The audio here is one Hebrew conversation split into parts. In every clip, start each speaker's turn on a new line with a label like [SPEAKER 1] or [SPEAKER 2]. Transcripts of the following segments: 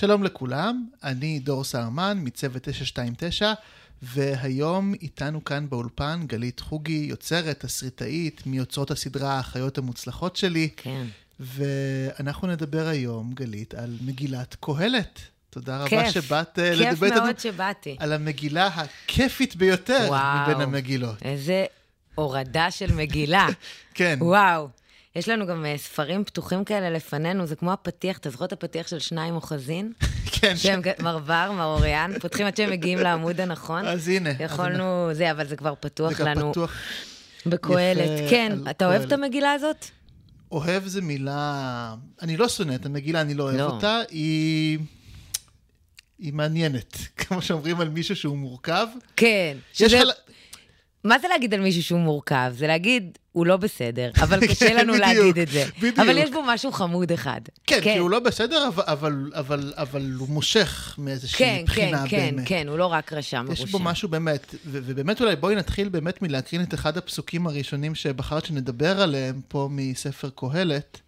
[SPEAKER 1] שלום לכולם, אני דור סהרמן מצוות 929, והיום איתנו כאן באולפן גלית חוגי, יוצרת, תסריטאית, מיוצרות הסדרה האחיות המוצלחות שלי.
[SPEAKER 2] כן.
[SPEAKER 1] ואנחנו נדבר היום, גלית, על מגילת קהלת. תודה
[SPEAKER 2] כיף.
[SPEAKER 1] רבה שבאת אה,
[SPEAKER 2] כיף
[SPEAKER 1] לדבר איתנו
[SPEAKER 2] מאוד שבאתי.
[SPEAKER 1] על המגילה הכיפית ביותר
[SPEAKER 2] וואו.
[SPEAKER 1] מבין המגילות.
[SPEAKER 2] איזה הורדה של מגילה.
[SPEAKER 1] כן.
[SPEAKER 2] וואו. יש לנו גם אה, ספרים פתוחים כאלה לפנינו, זה כמו הפתיח, אתה זוכר את הפתיח של שניים אוחזין?
[SPEAKER 1] כן,
[SPEAKER 2] שהם מרבר, מאוריאן, פותחים עד שהם מגיעים לעמוד הנכון.
[SPEAKER 1] אז הנה.
[SPEAKER 2] יכולנו, זה, אבל זה כבר פתוח
[SPEAKER 1] זה גם
[SPEAKER 2] לנו
[SPEAKER 1] פתוח.
[SPEAKER 2] בקהלת. כן, אתה אוהב את. המגילה הזאת?
[SPEAKER 1] אוהב זה מילה... אני לא שונא את המגילה, אני לא אוהב
[SPEAKER 2] לא.
[SPEAKER 1] אותה. היא... היא מעניינת. כמו שאומרים על מישהו שהוא מורכב.
[SPEAKER 2] כן. שזה-
[SPEAKER 1] לך...
[SPEAKER 2] מה זה להגיד על מישהו שהוא מורכב? זה להגיד, הוא לא בסדר, אבל קשה
[SPEAKER 1] כן,
[SPEAKER 2] לנו
[SPEAKER 1] בדיוק,
[SPEAKER 2] להגיד את זה.
[SPEAKER 1] בדיוק.
[SPEAKER 2] אבל יש בו משהו חמוד אחד.
[SPEAKER 1] כן, כי הוא לא בסדר, אבל, אבל, אבל, אבל הוא מושך מאיזושהי
[SPEAKER 2] כן, כן,
[SPEAKER 1] בחינה
[SPEAKER 2] כן,
[SPEAKER 1] באמת.
[SPEAKER 2] כן, הוא לא רק רשע מרושע.
[SPEAKER 1] יש בו משהו באמת, ו- ובאמת אולי בואי נתחיל באמת מלהקרין את אחד הפסוקים הראשונים שבחרת שנדבר עליהם פה מספר קהלת,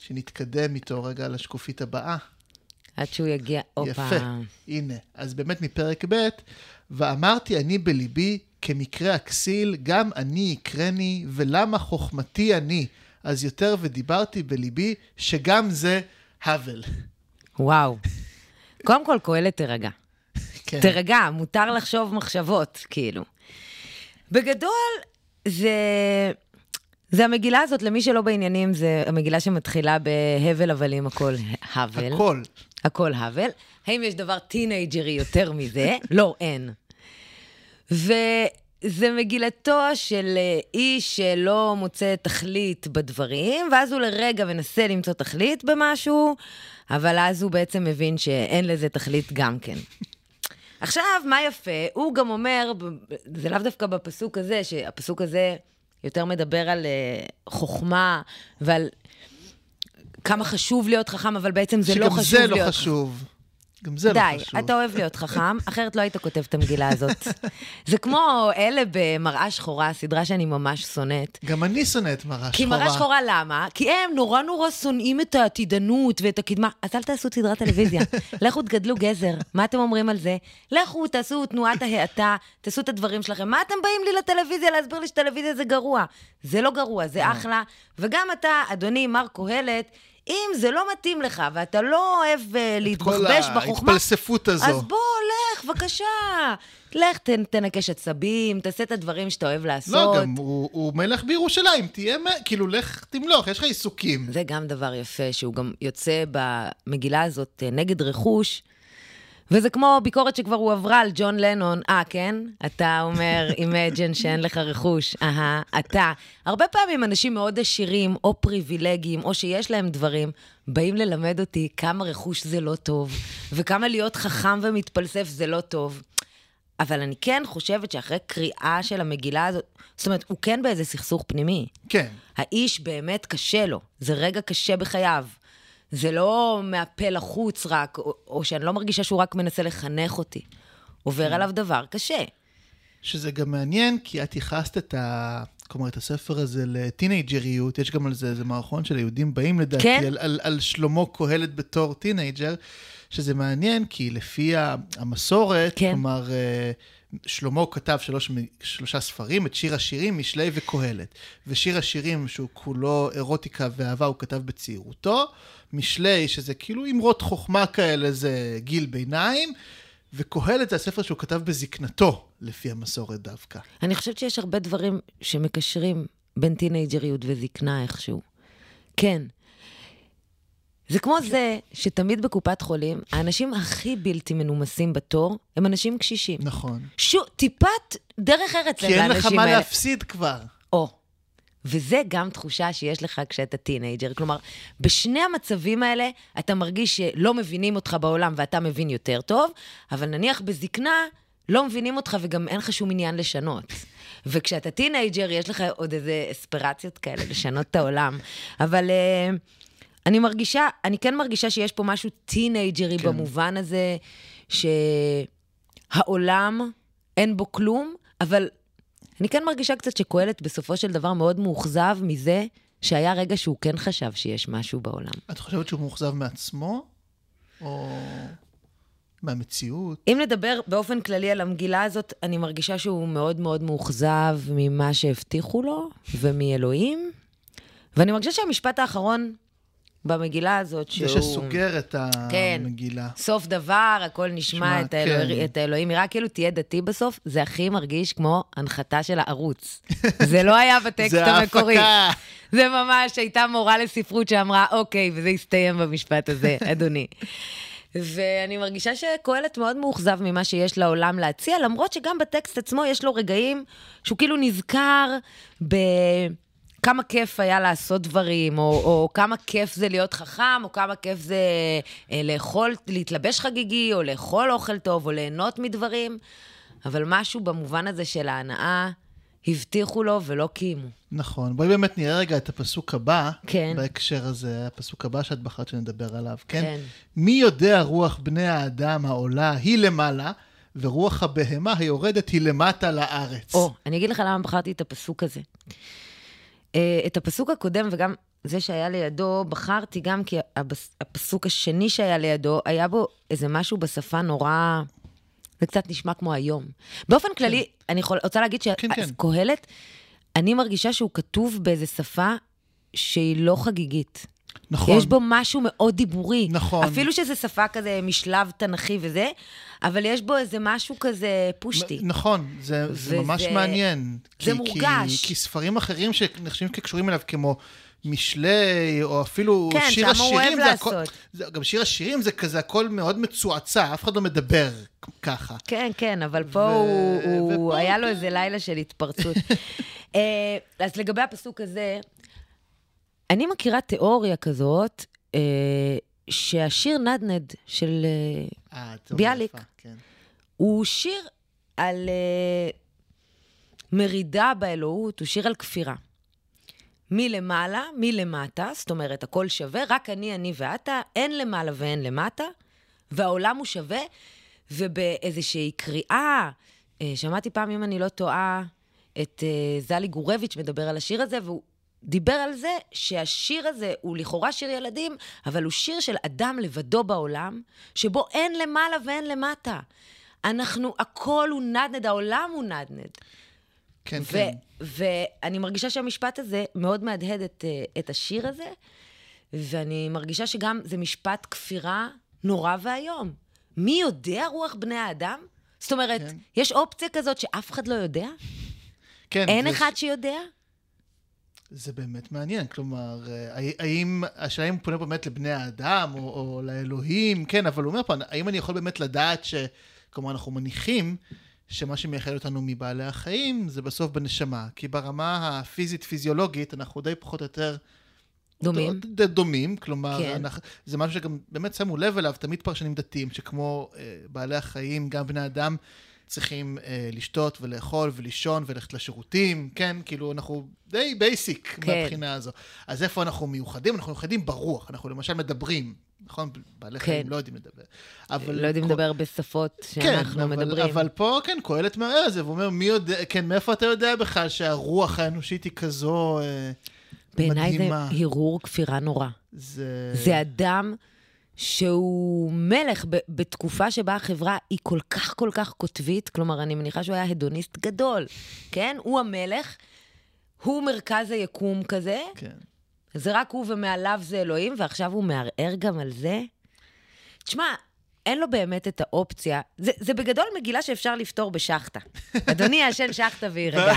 [SPEAKER 1] שנתקדם איתו רגע לשקופית הבאה.
[SPEAKER 2] עד שהוא יגיע, הופה.
[SPEAKER 1] יפה, הנה. אז באמת מפרק ב', ואמרתי אני בליבי, כמקרה הכסיל, גם אני יקרני, ולמה חוכמתי אני. אז יותר ודיברתי בליבי, שגם זה האבל.
[SPEAKER 2] וואו. קודם כל, קהלת תירגע.
[SPEAKER 1] כן.
[SPEAKER 2] תירגע, מותר לחשוב מחשבות, כאילו. בגדול, זה... זה המגילה הזאת, למי שלא בעניינים, זה המגילה שמתחילה בהבל הבלים הכל הבל.
[SPEAKER 1] הכל.
[SPEAKER 2] הכל הבל. האם יש דבר טינג'רי יותר מזה? לא, אין. וזה מגילתו של אה, איש שלא מוצא תכלית בדברים, ואז הוא לרגע מנסה למצוא תכלית במשהו, אבל אז הוא בעצם מבין שאין לזה תכלית גם כן. עכשיו, מה יפה? הוא גם אומר, זה לאו דווקא בפסוק הזה, שהפסוק הזה יותר מדבר על אה, חוכמה ועל כמה חשוב להיות חכם, אבל בעצם זה לא
[SPEAKER 1] שגם
[SPEAKER 2] חשוב
[SPEAKER 1] זה
[SPEAKER 2] להיות
[SPEAKER 1] לא
[SPEAKER 2] חכם.
[SPEAKER 1] חשוב. גם זה
[SPEAKER 2] די,
[SPEAKER 1] לא חשוב.
[SPEAKER 2] אתה אוהב להיות חכם, אחרת לא היית כותב את המגילה הזאת. זה כמו אלה במראה שחורה, סדרה שאני ממש שונאת.
[SPEAKER 1] גם אני שונא את מראה
[SPEAKER 2] כי
[SPEAKER 1] שחורה.
[SPEAKER 2] מראה שחורה, למה? כי הם נורא נורא שונאים את העתידנות ואת הקדמה. אז אל תעשו סדרת טלוויזיה. לכו תגדלו גזר. מה אתם אומרים על זה? לכו, תעשו תנועת ההאטה, תעשו את הדברים שלכם. מה אתם באים לי לטלוויזיה להסביר לי שטלוויזיה זה גרוע? זה לא גרוע, זה אחלה. וגם אתה, אדוני מר קהלת, אם זה לא מתאים לך ואתה לא אוהב uh, להתבחבש
[SPEAKER 1] כל
[SPEAKER 2] בחוכמה,
[SPEAKER 1] ההתפלספות הזו.
[SPEAKER 2] אז בוא, לך, בבקשה. לך, תן, תנקש עצבים, תעשה את הדברים שאתה אוהב לעשות.
[SPEAKER 1] לא, גם הוא, הוא מלך בירושלים, תהיה, כאילו, לך תמלוך, יש לך עיסוקים.
[SPEAKER 2] זה גם דבר יפה, שהוא גם יוצא במגילה הזאת אה, נגד רכוש, וזה כמו ביקורת שכבר הועברה על ג'ון לנון. אה, כן? אתה אומר, imagine שאין לך רכוש. אהה, אתה. הרבה פעמים אנשים מאוד עשירים, או פריבילגיים, או שיש להם דברים, באים ללמד אותי כמה רכוש זה לא טוב, וכמה להיות חכם ומתפלסף זה לא טוב. אבל אני כן חושבת שאחרי קריאה של המגילה הזאת, זאת אומרת, הוא כן באיזה סכסוך פנימי.
[SPEAKER 1] כן.
[SPEAKER 2] האיש באמת קשה לו, זה רגע קשה בחייו. זה לא מהפה לחוץ רק, או, או שאני לא מרגישה שהוא רק מנסה לחנך אותי. עובר עליו דבר קשה.
[SPEAKER 1] שזה גם מעניין, כי את ייחסת את ה... כלומר, את הספר הזה לטינג'ריות, יש גם על זה איזה מערכון של היהודים באים לדעתי,
[SPEAKER 2] כן.
[SPEAKER 1] על, על, על שלמה קהלת בתור teenager, שזה מעניין, כי לפי המסורת,
[SPEAKER 2] כן.
[SPEAKER 1] כלומר, אה, שלמה כתב שלוש, שלושה ספרים, את שיר השירים, משלי וקהלת. ושיר השירים, שהוא כולו אירוטיקה ואהבה, הוא כתב בצעירותו. משלי, שזה כאילו אמרות חוכמה כאלה, זה גיל ביניים. וקהלת זה הספר שהוא כתב בזקנתו, לפי המסורת דווקא.
[SPEAKER 2] אני חושבת שיש הרבה דברים שמקשרים בין טינג'ריות וזקנה איכשהו. כן. זה כמו זה שתמיד בקופת חולים, האנשים הכי בלתי מנומסים בתור הם אנשים קשישים.
[SPEAKER 1] נכון.
[SPEAKER 2] שו, טיפת דרך ארץ
[SPEAKER 1] כי אין לך
[SPEAKER 2] לאנשים
[SPEAKER 1] מה
[SPEAKER 2] האלה.
[SPEAKER 1] להפסיד כבר.
[SPEAKER 2] או. וזה גם תחושה שיש לך כשאתה teenager. כלומר, בשני המצבים האלה אתה מרגיש שלא מבינים אותך בעולם ואתה מבין יותר טוב, אבל נניח בזקנה לא מבינים אותך וגם אין לך שום עניין לשנות. וכשאתה teenager, יש לך עוד איזה אספירציות כאלה לשנות את העולם. אבל אה, אני מרגישה, אני כן מרגישה שיש פה משהו טינג'רי כן. במובן הזה, שהעולם אין בו כלום, אבל אני כן מרגישה קצת שקהלת בסופו של דבר מאוד מאוכזב מזה שהיה רגע שהוא כן חשב שיש משהו בעולם.
[SPEAKER 1] את חושבת שהוא מאוכזב מעצמו? או מהמציאות.
[SPEAKER 2] אם נדבר באופן כללי על המגילה הזאת, אני מרגישה שהוא מאוד מאוד מאוכזב ממה שהבטיחו לו ומאלוהים. ואני מרגישה שהמשפט האחרון במגילה הזאת, שהוא...
[SPEAKER 1] זה שסוגר את
[SPEAKER 2] כן.
[SPEAKER 1] המגילה.
[SPEAKER 2] סוף דבר, הכל נשמע את, האלוה...
[SPEAKER 1] כן.
[SPEAKER 2] את האלוהים. נראה כאילו תהיה דתי בסוף, זה הכי מרגיש כמו הנחתה של הערוץ. זה לא היה בטקסט
[SPEAKER 1] זה
[SPEAKER 2] המקורי.
[SPEAKER 1] ההפקה.
[SPEAKER 2] זה ממש, הייתה מורה לספרות שאמרה, אוקיי, וזה הסתיים במשפט הזה, אדוני. ואני מרגישה שקהלת מאוד מאוכזב ממה שיש לעולם להציע, למרות שגם בטקסט עצמו יש לו רגעים שהוא כאילו נזכר בכמה כיף היה לעשות דברים, או, או כמה כיף זה להיות חכם, או כמה כיף זה אה, לאכול, להתלבש חגיגי, או לאכול אוכל טוב, או ליהנות מדברים, אבל משהו במובן הזה של ההנאה, הבטיחו לו ולא קיימו.
[SPEAKER 1] נכון. בואי באמת נראה רגע את הפסוק הבא.
[SPEAKER 2] כן.
[SPEAKER 1] בהקשר הזה, הפסוק הבא שאת בחרת שנדבר עליו, כן?
[SPEAKER 2] כן.
[SPEAKER 1] מי יודע רוח בני האדם העולה היא למעלה, ורוח הבהמה היורדת היא למטה לארץ.
[SPEAKER 2] או, אני אגיד לך למה בחרתי את הפסוק הזה. אה, את הפסוק הקודם וגם זה שהיה לידו, בחרתי גם כי הפסוק השני שהיה לידו, היה בו איזה משהו בשפה נורא... זה קצת נשמע כמו היום. באופן כללי, אני יכול, רוצה להגיד
[SPEAKER 1] כן, כן.
[SPEAKER 2] שקהלת, אני מרגישה שהוא כתוב באיזה שפה שהיא לא חגיגית.
[SPEAKER 1] נכון.
[SPEAKER 2] יש בו משהו מאוד דיבורי.
[SPEAKER 1] נכון.
[SPEAKER 2] אפילו שזה שפה כזה משלב תנכי וזה, אבל יש בו איזה משהו כזה פושטי.
[SPEAKER 1] נכון, זה, זה ממש מעניין.
[SPEAKER 2] זה
[SPEAKER 1] כי,
[SPEAKER 2] מורגש.
[SPEAKER 1] כי, כי ספרים אחרים שנחשבים כקשורים אליו, כמו משלי, או אפילו
[SPEAKER 2] כן,
[SPEAKER 1] שיר
[SPEAKER 2] שם הוא
[SPEAKER 1] השירים,
[SPEAKER 2] אוהב
[SPEAKER 1] זה הכל,
[SPEAKER 2] לעשות.
[SPEAKER 1] זה, גם שיר השירים זה כזה הכל מאוד מצועצע, אף אחד לא מדבר ככה.
[SPEAKER 2] כן, כן, אבל פה
[SPEAKER 1] ו-
[SPEAKER 2] הוא, הוא
[SPEAKER 1] ופה,
[SPEAKER 2] היה לו
[SPEAKER 1] כן.
[SPEAKER 2] איזה לילה של התפרצות. אה, אז לגבי הפסוק הזה, אני מכירה תיאוריה כזאת, אה, שהשיר נדנד של... אה,
[SPEAKER 1] אה,
[SPEAKER 2] ביאליק.
[SPEAKER 1] יפה, כן.
[SPEAKER 2] הוא שיר על אה, מרידה באלוהות, הוא שיר על כפירה. מלמעלה, מלמטה, זאת אומרת, הכל שווה, רק אני, אני ואתה, אין למעלה ואין למטה, והעולם הוא שווה, ובאיזושהי קריאה, אה, שמעתי פעם, אם אני לא טועה, את אה, זלי גורביץ' מדבר על השיר הזה, והוא דיבר על זה שהשיר הזה הוא לכאורה שיר ילדים, אבל הוא שיר של אדם לבדו בעולם, שבו אין למעלה ואין למטה. אנחנו, הכל הוא נדנד, העולם הוא נדנד.
[SPEAKER 1] כן,
[SPEAKER 2] ו-
[SPEAKER 1] כן.
[SPEAKER 2] ואני מרגישה שהמשפט הזה מאוד מהדהד את, אה, את השיר הזה, ואני מרגישה שגם זה משפט כפירה נורא ואיום. מי יודע רוח בני האדם? זאת אומרת,
[SPEAKER 1] כן.
[SPEAKER 2] יש אופציה כזאת שאף אחד לא יודע?
[SPEAKER 1] כן,
[SPEAKER 2] אין
[SPEAKER 1] זה-
[SPEAKER 2] אחד שיודע?
[SPEAKER 1] זה באמת מעניין, כלומר, אה, האם, השאלה אם הוא פונה באמת לבני האדם, או, או לאלוהים, כן, אבל הוא אומר פה, האם אני יכול באמת לדעת ש... כלומר, אנחנו מניחים שמה שמייחד אותנו מבעלי החיים זה בסוף בנשמה, כי ברמה הפיזית-פיזיולוגית אנחנו די פחות או יותר...
[SPEAKER 2] דומים.
[SPEAKER 1] די דומים, כלומר,
[SPEAKER 2] כן.
[SPEAKER 1] אנחנו, זה משהו שגם באמת שמו לב אליו, תמיד פרשנים דתיים, שכמו אה, בעלי החיים, גם בני אדם, צריכים אה, לשתות ולאכול ולישון וללכת לשירותים, כן? כאילו, אנחנו די basic
[SPEAKER 2] כן.
[SPEAKER 1] כן. מהבחינה הזו. אז איפה אנחנו מיוחדים? אנחנו מיוחדים ברוח, אנחנו למשל מדברים, נכון? בעלי
[SPEAKER 2] כן.
[SPEAKER 1] חיים לא יודעים לדבר. אבל
[SPEAKER 2] לא יודעים
[SPEAKER 1] כל-
[SPEAKER 2] לדבר בשפות
[SPEAKER 1] כן,
[SPEAKER 2] שאנחנו
[SPEAKER 1] אבל,
[SPEAKER 2] מדברים.
[SPEAKER 1] אבל פה, כן, קהלת מערער על זה, והוא אומר, מי יודע, כן, מאיפה אתה יודע בכלל שהרוח האנושית היא כזו אה,
[SPEAKER 2] בעיניי זה? הרהור כפירה נורא.
[SPEAKER 1] זה...
[SPEAKER 2] זה אדם שהוא מלך ב- בתקופה שבה החברה היא כל כך כל כך קוטבית, כלומר, אני מניחה שהוא היה הדוניסט גדול, כן? הוא המלך, הוא מרכז היקום כזה,
[SPEAKER 1] כן.
[SPEAKER 2] זה רק הוא ומעליו זה אלוהים, ועכשיו הוא מערער גם על זה? תשמע, אין לו באמת את האופציה. זה, זה בגדול מגילה שאפשר לפתור בשחטה. אדוני יעשן שחטה ויירגע.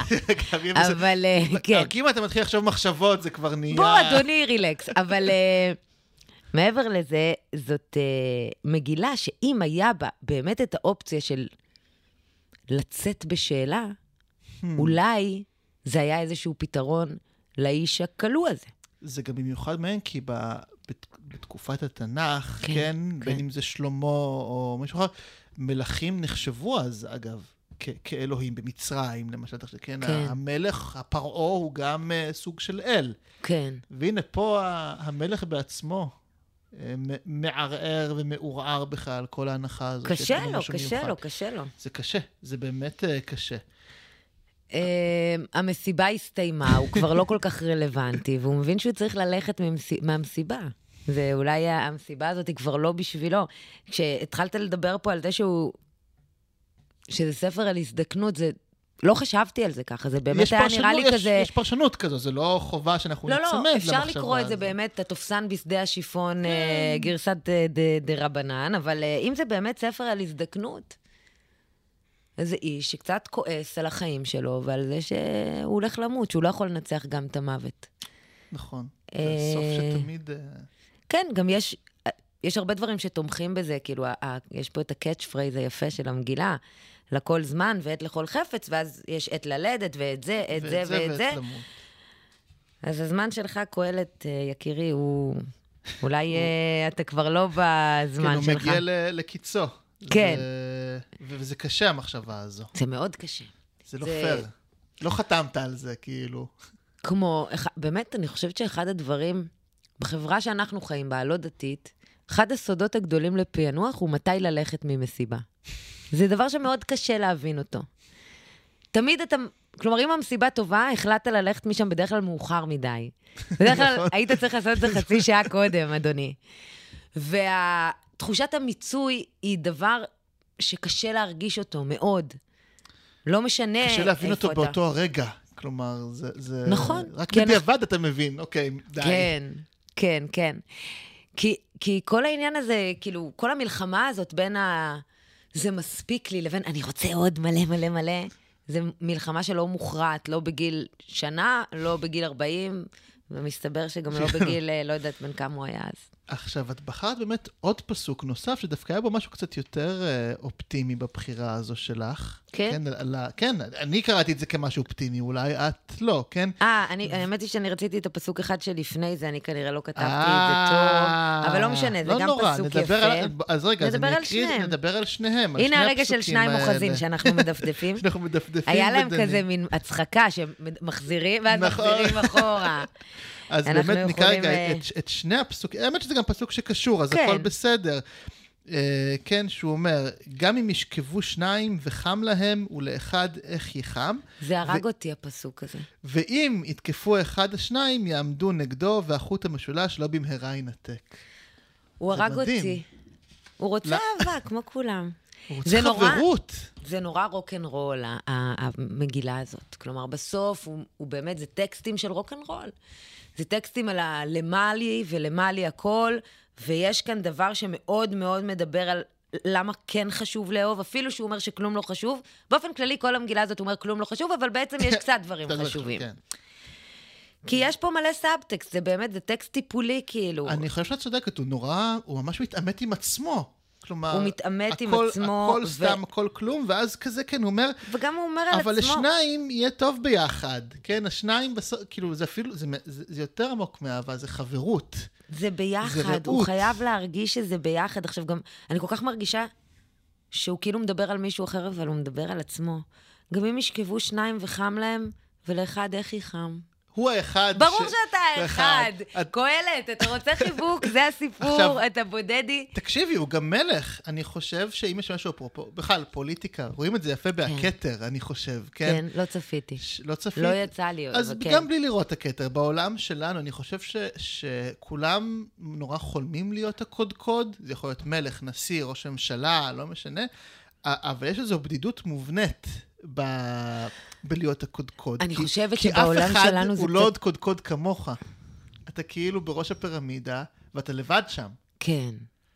[SPEAKER 1] יהיה בסדר.
[SPEAKER 2] אבל אה, כן.
[SPEAKER 1] רק אם אתה מתחיל לחשוב מחשבות, זה כבר נהיה...
[SPEAKER 2] בוא, אדוני, רילקס. אבל uh, מעבר לזה, זאת uh, מגילה שאם היה בה באמת את האופציה של לצאת בשאלה,
[SPEAKER 1] Hmm.
[SPEAKER 2] אולי זה היה איזשהו פתרון לאיש הכלוא הזה.
[SPEAKER 1] זה גם במיוחד מעניין, כי ב... בת... בתקופת התנ"ך,
[SPEAKER 2] כן,
[SPEAKER 1] כן, כן. בין אם זה שלמה או מישהו אחר, מלכים נחשבו אז, אגב, כ- כאלוהים במצרים, למשל, כן,
[SPEAKER 2] כן.
[SPEAKER 1] המלך, הפרעה, הוא גם uh, סוג של אל.
[SPEAKER 2] כן,
[SPEAKER 1] והנה, פה המלך בעצמו מערער ומעורער בכלל על כל ההנחה. שיש
[SPEAKER 2] קשה לו, קשה
[SPEAKER 1] מיוחד.
[SPEAKER 2] לו, קשה לו.
[SPEAKER 1] זה קשה, זה באמת uh, קשה.
[SPEAKER 2] Uh, המסיבה הסתיימה, הוא כבר לא כל כך רלוונטי, והוא מבין שהוא צריך ללכת. מהמסיבה. זה אולי המסיבה הזאת היא כבר לא בשבילו. כשהתחלת לדבר פה על זה שהוא... שזה ספר על הזדקנות, זה... לא חשבתי על זה ככה, זה באמת היה
[SPEAKER 1] פרשנות-
[SPEAKER 2] נראה לי
[SPEAKER 1] יש,
[SPEAKER 2] כזה...
[SPEAKER 1] יש פרשנות כזו, זה לא חובה שאנחנו
[SPEAKER 2] לא, לא,
[SPEAKER 1] למחשבה
[SPEAKER 2] אפשר לקרוא את זה. באמת, התופסן בשדה השיפון,
[SPEAKER 1] כן.
[SPEAKER 2] אה, גרסת אה, דה רבנן, אבל אה, אם זה באמת ספר על הזדקנות, איזה איש שקצת כועס על החיים שלו ועל זה שהוא הולך למות, שהוא לא יכול לנצח גם את המוות.
[SPEAKER 1] נכון. זה סוף שתמיד...
[SPEAKER 2] כן, גם יש, יש הרבה דברים שתומכים בזה, כאילו, ה- ה- יש פה את ה catchphrase היפה של המגילה, לכל זמן ועת לכל חפץ, ואז יש עת ללדת, ועת זה, עת זה ועת זה.
[SPEAKER 1] למות.
[SPEAKER 2] אז הזמן שלך, קהלת, אה, יקירי, הוא... אולי אה, אתה כבר לא בזמן
[SPEAKER 1] כן, הוא
[SPEAKER 2] שלך.
[SPEAKER 1] מגיע ל- לקיצו.
[SPEAKER 2] כן.
[SPEAKER 1] וזה קשה, המחשבה הזו.
[SPEAKER 2] זה מאוד קשה.
[SPEAKER 1] זה לא פייר. לא חתמת על זה, כאילו.
[SPEAKER 2] כמו, באמת, אני חושבת שאחד הדברים, בחברה שאנחנו חיים בה, הלא דתית, אחד הסודות הגדולים לפענוח הוא מתי ללכת ממסיבה. זה דבר שמאוד קשה להבין אותו. תמיד אתה, כלומר, אם המסיבה טובה, החלטת ללכת משם בדרך כלל מאוחר מדי. בדרך כלל
[SPEAKER 1] נכון.
[SPEAKER 2] היית צריך לעשות את זה חצי שעה קודם, אדוני. ותחושת המיצוי היא דבר שקשה להרגיש אותו מאוד. לא משנה
[SPEAKER 1] קשה להבין
[SPEAKER 2] איפה
[SPEAKER 1] אותו
[SPEAKER 2] אתה.
[SPEAKER 1] באותו הרגע. כלומר, זה... זה-
[SPEAKER 2] נכון,
[SPEAKER 1] רק
[SPEAKER 2] אנחנו-
[SPEAKER 1] בדיעבד אתה מבין, אוקיי, די.
[SPEAKER 2] כן, כן, כן. כי, כי כל העניין הזה, כאילו, כל המלחמה הזאת בין ה... זה מספיק לי לבין אני רוצה עוד מלא מלא מלא, זה מלחמה שלא מוכרעת, לא בגיל שנה, לא בגיל 40, ומסתבר שגם לא בגיל, אה, לא יודעת בן כמה הוא היה אז.
[SPEAKER 1] עכשיו, את בחרת באמת עוד פסוק נוסף, שדווקא היה בו משהו קצת יותר אה, אופטימי בבחירה הזו שלך.
[SPEAKER 2] כן?
[SPEAKER 1] כן, על ה- כן, אני קראתי את זה כמשהו אופטימי, אולי את לא, כן?
[SPEAKER 2] אה, אני, האמת היא שאני רציתי את הפסוק אחד שלפני זה, אני כנראה לא כתבתי את זה
[SPEAKER 1] אה,
[SPEAKER 2] טוב, אבל לא משנה, זה
[SPEAKER 1] לא
[SPEAKER 2] גם
[SPEAKER 1] נורא,
[SPEAKER 2] פסוק
[SPEAKER 1] נדבר
[SPEAKER 2] יפה.
[SPEAKER 1] על- אז רגע, אז
[SPEAKER 2] נדבר
[SPEAKER 1] אני
[SPEAKER 2] על
[SPEAKER 1] אקריא,
[SPEAKER 2] שניהם.
[SPEAKER 1] נדבר על שניהם, על
[SPEAKER 2] הנה
[SPEAKER 1] שני
[SPEAKER 2] הרגע של שניים. אוחזים שאנחנו מדפדפים.
[SPEAKER 1] אנחנו מדפדפים
[SPEAKER 2] היה להם. כזה מין הצחקה שמחזירים ואז
[SPEAKER 1] נכון.
[SPEAKER 2] מחזירים אחורה.
[SPEAKER 1] אז באמת נקרא רגע
[SPEAKER 2] אה,
[SPEAKER 1] את, את שני הפסוקים, האמת שזה גם פסוק שקשור, אז
[SPEAKER 2] כן.
[SPEAKER 1] הכל בסדר. אה, כן, שהוא אומר, גם אם ישכבו שניים וחם להם, ולאחד איך יחם,
[SPEAKER 2] זה הרג אותי, הפסוק הזה.
[SPEAKER 1] ואם יתקפו אחד השניים, יעמדו נגדו, והחוט המשולש לא במהרה ינתק.
[SPEAKER 2] הוא הרג
[SPEAKER 1] מדהים.
[SPEAKER 2] אותי. הוא רוצה
[SPEAKER 1] לא.
[SPEAKER 2] אהבה, כמו כולם.
[SPEAKER 1] הוא
[SPEAKER 2] זה
[SPEAKER 1] רוצה
[SPEAKER 2] נורא.
[SPEAKER 1] חברות.
[SPEAKER 2] זה נורא רוקנרול, המגילה הזאת. כלומר, בסוף הוא, הוא באמת, זה טקסטים של רוקנרול. זה טקסטים על הלמה לי ולמה לי הכל, ויש כאן דבר שמאוד מאוד מדבר על למה כן חשוב לאהוב, אפילו שהוא אומר שכלום לא חשוב. באופן כללי, כל המגילה הזאת אומר כלום לא חשוב, אבל בעצם יש קצת דברים חשובים.
[SPEAKER 1] כן.
[SPEAKER 2] כי יש פה מלא סאבטקסט, זה באמת, זה טקסט טיפולי, כאילו.
[SPEAKER 1] אני חושב שאת צודקת, הוא נורא, הוא ממש מתעמת עם עצמו. כלומר,
[SPEAKER 2] הוא מתעמת עם
[SPEAKER 1] הכל-
[SPEAKER 2] עצמו,
[SPEAKER 1] הכל
[SPEAKER 2] ו-
[SPEAKER 1] סתם, הכל כלום, ואז כזה, כן, הוא אומר,
[SPEAKER 2] וגם הוא אומר על
[SPEAKER 1] אבל
[SPEAKER 2] עצמו...
[SPEAKER 1] לשניים יהיה טוב ביחד. כן, השניים בסוף, כאילו, זה אפילו, זה, זה, זה יותר עמוק מאהבה, זה חברות.
[SPEAKER 2] זה ביחד,
[SPEAKER 1] רעות.
[SPEAKER 2] הוא חייב להרגיש שזה ביחד. עכשיו גם, אני כל כך מרגישה שהוא כאילו מדבר על מישהו אחר, אבל הוא מדבר על עצמו. גם אם ישכבו שניים וחם להם, ולאחד איך יחם.
[SPEAKER 1] הוא האחד
[SPEAKER 2] ברור
[SPEAKER 1] ש...
[SPEAKER 2] שאתה האחד.
[SPEAKER 1] את-
[SPEAKER 2] קהלת, אתה רוצה חיבוק, זה הסיפור,
[SPEAKER 1] עכשיו-
[SPEAKER 2] אתה בודדי.
[SPEAKER 1] תקשיבי, הוא גם מלך. אני חושב שאם יש משהו אפרופו, בכלל, פוליטיקה, רואים את זה יפה בהכתר, אני חושב, כן?
[SPEAKER 2] כן, לא צפיתי.
[SPEAKER 1] ש... לא צפית?
[SPEAKER 2] לא יצא לי
[SPEAKER 1] אז
[SPEAKER 2] אבל
[SPEAKER 1] גם
[SPEAKER 2] כן.
[SPEAKER 1] בלי לראות את הכתר, בעולם שלנו, אני חושב ש... שכולם נורא חולמים להיות הקודקוד, זה יכול להיות מלך, נשיא, ראש ממשלה, לא משנה, אבל יש איזו בדידות מובנית ב... בלהיות הקודקוד.
[SPEAKER 2] אני
[SPEAKER 1] כי-
[SPEAKER 2] חושבת
[SPEAKER 1] כי
[SPEAKER 2] שבעולם
[SPEAKER 1] אף אחד
[SPEAKER 2] שלנו זה
[SPEAKER 1] הוא לא עוד קודקוד כמוך. אתה כאילו בראש הפירמידה, ואתה לבד שם.
[SPEAKER 2] כן.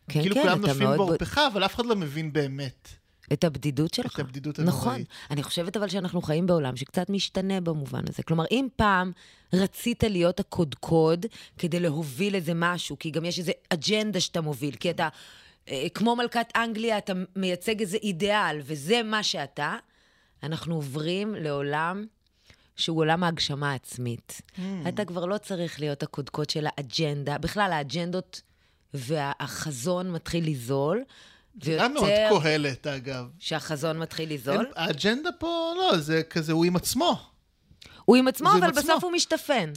[SPEAKER 2] כן,
[SPEAKER 1] כאילו
[SPEAKER 2] כן,
[SPEAKER 1] כולם נופלים בעורפך, אבל אף אחד לא מבין באמת.
[SPEAKER 2] את הבדידות שלך.
[SPEAKER 1] הבדידות
[SPEAKER 2] נכון.
[SPEAKER 1] הנוראית.
[SPEAKER 2] אני חושבת אבל שאנחנו חיים בעולם שקצת משתנה במובן הזה. כלומר, אם פעם רצית להיות הקודקוד כדי להוביל איזה משהו, כי גם יש איזו אג'נדה שאתה מוביל, כי אתה, אה, כמו מלכת אנגליה, אתה מייצג איזה אידיאל, וזה מה שאתה, אנחנו עוברים לעולם שהוא עולם ההגשמה העצמית.
[SPEAKER 1] Hmm.
[SPEAKER 2] אתה כבר לא צריך להיות הקודקוד של האג'נדה. בכלל, האג'נדות והחזון מתחיל לזול.
[SPEAKER 1] זה גם מאוד קהלת, אגב.
[SPEAKER 2] שהחזון מתחיל לזול.
[SPEAKER 1] האג'נדה פה, לא, זה כזה, הוא עם עצמו.
[SPEAKER 2] הוא עם עצמו,
[SPEAKER 1] זה עם
[SPEAKER 2] אבל
[SPEAKER 1] עצמו.
[SPEAKER 2] בסוף הוא משתפן.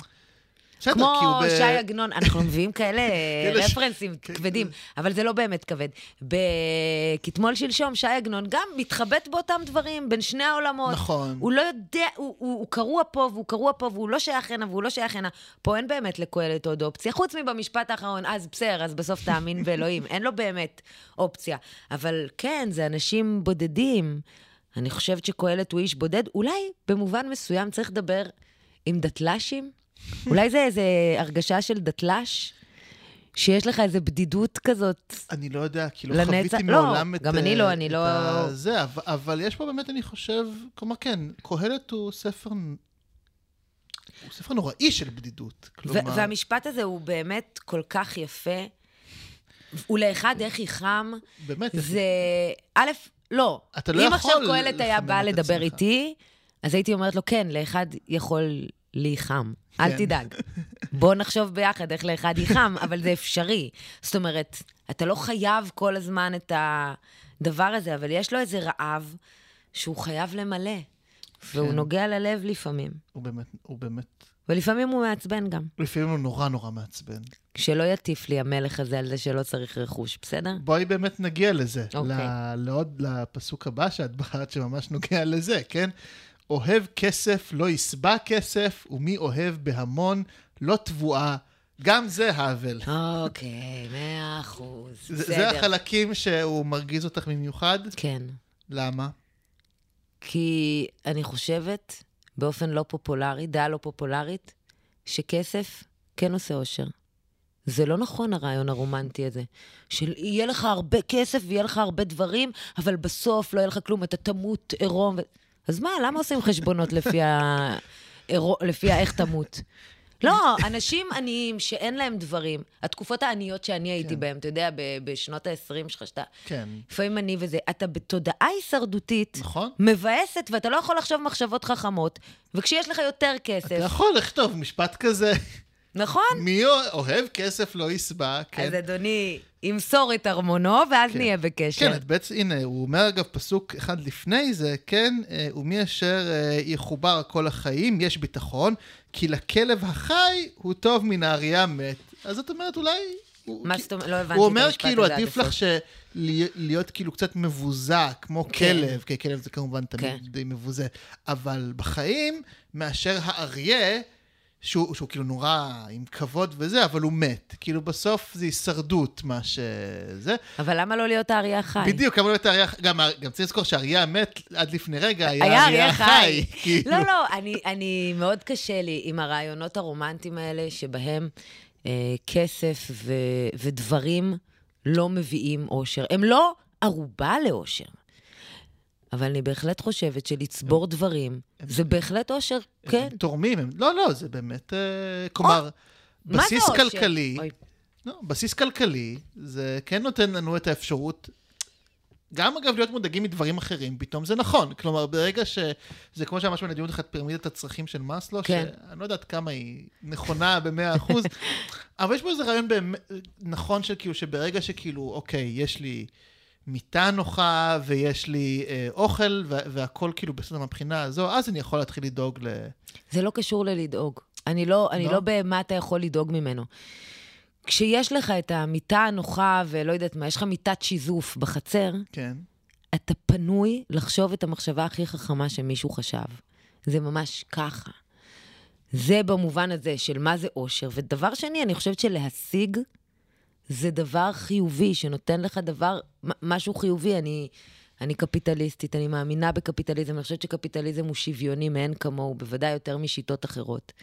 [SPEAKER 2] כמו
[SPEAKER 1] ב-
[SPEAKER 2] שי עגנון, אנחנו מביאים כאלה רפרנסים
[SPEAKER 1] כן,
[SPEAKER 2] כבדים. אבל זה לא באמת כבד. בכתמול שלשום, שי עגנון גם מתחבט באותם דברים, בין שני העולמות.
[SPEAKER 1] נכון.
[SPEAKER 2] הוא לא יודע, הוא, הוא, הוא קרוע פה והוא קרוע פה, והוא לא שייך הנה והוא לא שייך הנה. פה אין באמת לקהלת עוד אופציה, חוץ מבמשפט האחרון, אז בסדר, אז בסוף תאמין באלוהים. אין לו באמת אופציה. אבל כן, זה אנשים בודדים. אני חושבת שקהלת הוא איש בודד. אולי במובן מסוים צריך לדבר עם דתל"שים? אולי זה איזה הרגשה של דתל"ש? שיש לך איזה בדידות כזאת.
[SPEAKER 1] אני לא יודע, כי לא
[SPEAKER 2] לנצח-
[SPEAKER 1] חוויתי
[SPEAKER 2] לא,
[SPEAKER 1] מעולם את...
[SPEAKER 2] גם אני
[SPEAKER 1] אה,
[SPEAKER 2] לא, אני
[SPEAKER 1] את
[SPEAKER 2] לא-
[SPEAKER 1] זה, אבל, אבל יש פה באמת, אני חושב, כלומר, כן, קהלת הוא ספר... הוא ספר נוראי של בדידות. כלומר,
[SPEAKER 2] והמשפט הזה הוא באמת כל כך יפה. ולאחד איך יחם,
[SPEAKER 1] באמת,
[SPEAKER 2] זה... א', לא.
[SPEAKER 1] אתה לא
[SPEAKER 2] אם
[SPEAKER 1] יכול
[SPEAKER 2] עכשיו קהלת היה בא לדבר. איתי, אז הייתי אומרת לו, כן, לאחד יכול להיחם. אל
[SPEAKER 1] כן.
[SPEAKER 2] תדאג. בוא נחשוב ביחד איך לאחד ייחם, אבל זה אפשרי. זאת אומרת, אתה לא חייב כל הזמן את הדבר הזה, אבל יש לו איזה רעב שהוא חייב למלא. והוא
[SPEAKER 1] כן.
[SPEAKER 2] נוגע ללב לפעמים.
[SPEAKER 1] הוא באמת, הוא באמת,
[SPEAKER 2] ולפעמים הוא מעצבן גם.
[SPEAKER 1] לפעמים הוא נורא נורא מעצבן.
[SPEAKER 2] שלא יטיף לי המלך הזה על זה שלא צריך רכוש, בסדר?
[SPEAKER 1] בואי באמת נגיע לזה.
[SPEAKER 2] אוקיי.
[SPEAKER 1] ל- לעוד, לפסוק הבא שאת בחרת שממש נוגע לזה, כן? אוהב כסף לא ישבע כסף, ומי אוהב בהמון לא תבואה. גם זה האבל.
[SPEAKER 2] אוקיי, מאה אחוז.
[SPEAKER 1] זה החלקים שהוא מרגיז אותך במיוחד?
[SPEAKER 2] כן.
[SPEAKER 1] למה?
[SPEAKER 2] כי אני חושבת, באופן לא פופולרי, דעה לא פופולרית, שכסף כן עושה אושר. זה לא נכון הרעיון הרומנטי הזה. של יהיה לך הרבה כסף ויהיה לך הרבה דברים, אבל בסוף לא יהיה לך כלום, אתה תמות עירום. ו... אז מה, למה עושים חשבונות לפי, ה... לפי האיך תמות? לא, אנשים עניים שאין להם דברים, התקופות העניות שאני הייתי
[SPEAKER 1] כן.
[SPEAKER 2] בהן, אתה יודע, בשנות ה-20 שלך, שאתה
[SPEAKER 1] כן.
[SPEAKER 2] לפעמים אני וזה, אתה בתודעה הישרדותית,
[SPEAKER 1] נכון.
[SPEAKER 2] מבאסת, ואתה לא יכול לחשוב מחשבות חכמות, וכשיש לך יותר
[SPEAKER 1] אתה
[SPEAKER 2] כסף,
[SPEAKER 1] יכול לכתוב משפט כזה,
[SPEAKER 2] נכון?
[SPEAKER 1] מי אוהב כסף לא ישבע, כן.
[SPEAKER 2] אז אדוני, ימסור את ארמונו, ואז
[SPEAKER 1] כן.
[SPEAKER 2] נהיה בקשר.
[SPEAKER 1] כן, את בעצם, הנה, הוא אומר אגב פסוק אחד לפני זה, כן, אה, ומי אשר אה, יחובר כל החיים, יש ביטחון, כי לכלב החי הוא טוב מן האריה מת. אז את אומרת, אולי... הוא-
[SPEAKER 2] מה זאת אומרת? לא הבנתי
[SPEAKER 1] הוא
[SPEAKER 2] את
[SPEAKER 1] אומר
[SPEAKER 2] המשפט
[SPEAKER 1] כאילו,
[SPEAKER 2] הזה עד
[SPEAKER 1] עדיף לך
[SPEAKER 2] הסוף.
[SPEAKER 1] של- להיות כאילו קצת מבוזה, כמו
[SPEAKER 2] כן.
[SPEAKER 1] כלב, כי כלב זה כמובן תמיד
[SPEAKER 2] כן.
[SPEAKER 1] די מבוזה, אבל בחיים, מאשר האריה, שהוא, שהוא כאילו נורא עם כבוד וזה, אבל הוא מת. כאילו בסוף זה הישרדות, מה שזה.
[SPEAKER 2] אבל למה לא להיות האריה החי?
[SPEAKER 1] בדיוק, כמה יותר אריה, גם, גם צריך לזכור שאריה המת עד לפני רגע, היה
[SPEAKER 2] היה
[SPEAKER 1] אריה
[SPEAKER 2] אריה
[SPEAKER 1] חי.
[SPEAKER 2] חי.
[SPEAKER 1] כאילו.
[SPEAKER 2] לא, לא, אני, אני, מאוד קשה לי עם הרעיונות הרומנטיים האלה, שבהם אה, כסף ו, ודברים לא מביאים אושר. הם לא ערובה לאושר. אבל אני בהחלט חושבת שלצבור דברים, זה בהחלט אושר, כן.
[SPEAKER 1] הם תורמים, הם, לא, לא, זה באמת, אה, כלומר, בסיס? כלכלי. לא, בסיס כלכלי, זה כן נותן לנו את האפשרות, גם אגב להיות מודאגים מדברים אחרים, פתאום זה נכון. כלומר, ברגע ש... זה כמו שממש מנדיעות לך את פירמידת הצרכים של מאסלו,
[SPEAKER 2] כן.
[SPEAKER 1] שאני לא יודעת כמה היא נכונה במאה אחוז, אבל יש פה איזה רעיון באמת נכון של כאילו, שברגע שכאילו, אוקיי, יש לי מיטה נוחה, ויש לי אה, אוכל, וה- והכל כאילו בסדר מהבחינה הזו, אז אני יכול להתחיל לדאוג ל...
[SPEAKER 2] זה לא קשור ללדאוג. אני לא, אני
[SPEAKER 1] לא?
[SPEAKER 2] לא במה אתה יכול לדאוג ממנו. כשיש לך את המיטה הנוחה, ולא יודעת מה, יש לך מיטת שיזוף בחצר,
[SPEAKER 1] כן.
[SPEAKER 2] אתה פנוי לחשוב את המחשבה הכי חכמה שמישהו חשב. זה ממש ככה. זה במובן הזה של מה זה אושר. ודבר שני, אני חושבת שלהשיג זה דבר חיובי, שנותן לך דבר, משהו חיובי. אני, אני קפיטליסטית, אני מאמינה בקפיטליזם, אני חושבת שקפיטליזם הוא שוויוני מאין כמוהו, בוודאי יותר משיטות אחרות.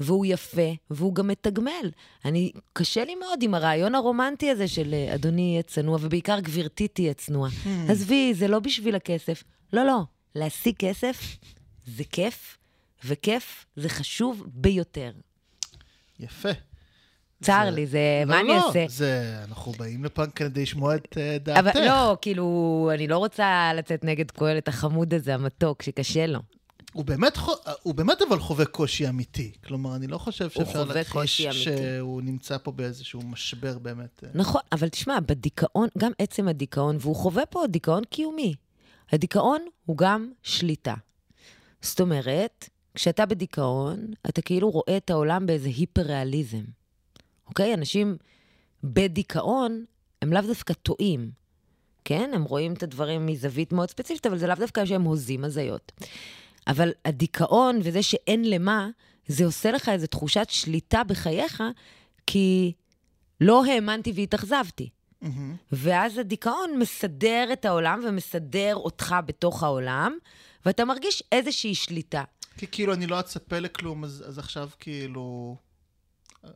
[SPEAKER 2] והוא יפה, והוא גם מתגמל. אני, קשה לי מאוד עם הרעיון הרומנטי הזה של אה, אדוני יהיה צנוע, ובעיקר גברתי תהיה צנועה. עזבי, זה לא בשביל הכסף. לא, לא, להשיג כסף זה כיף, וכיף זה חשוב ביותר.
[SPEAKER 1] יפה.
[SPEAKER 2] צר לי, זה,
[SPEAKER 1] לא,
[SPEAKER 2] מה אני
[SPEAKER 1] לא,
[SPEAKER 2] אעשה?
[SPEAKER 1] זה, אנחנו באים לפה כדי לשמוע את אה, דעתך.
[SPEAKER 2] אבל לא, כאילו, אני לא רוצה לצאת נגד קהלת החמוד הזה, המתוק, שקשה לו.
[SPEAKER 1] הוא באמת, הוא באמת אבל חווה קושי אמיתי. כלומר, אני לא חושב שאפשר להכחיש. שהוא נמצא פה באיזשהו משבר באמת. אה,
[SPEAKER 2] נכון, אבל תשמע, בדיכאון, גם עצם הדיכאון, והוא חווה פה דיכאון קיומי. הדיכאון הוא גם שליטה. זאת אומרת, כשאתה בדיכאון, אתה כאילו רואה את העולם באיזה היפר-ריאליזם. אוקיי? אנשים בדיכאון, הם לאו דווקא טועים. כן? הם רואים את הדברים מזווית מאוד ספציפית, אבל זה לאו דווקא שהם הוזים הזיות. אבל הדיכאון וזה שאין למה, זה עושה לך איזו תחושת שליטה בחייך, כי לא האמנתי והתאכזבתי.
[SPEAKER 1] מהמם.
[SPEAKER 2] ואז הדיכאון מסדר את העולם ומסדר אותך בתוך העולם, ואתה מרגיש איזושהי שליטה.
[SPEAKER 1] כי כאילו אני לא אצפה לכלום, אז, אז עכשיו כאילו...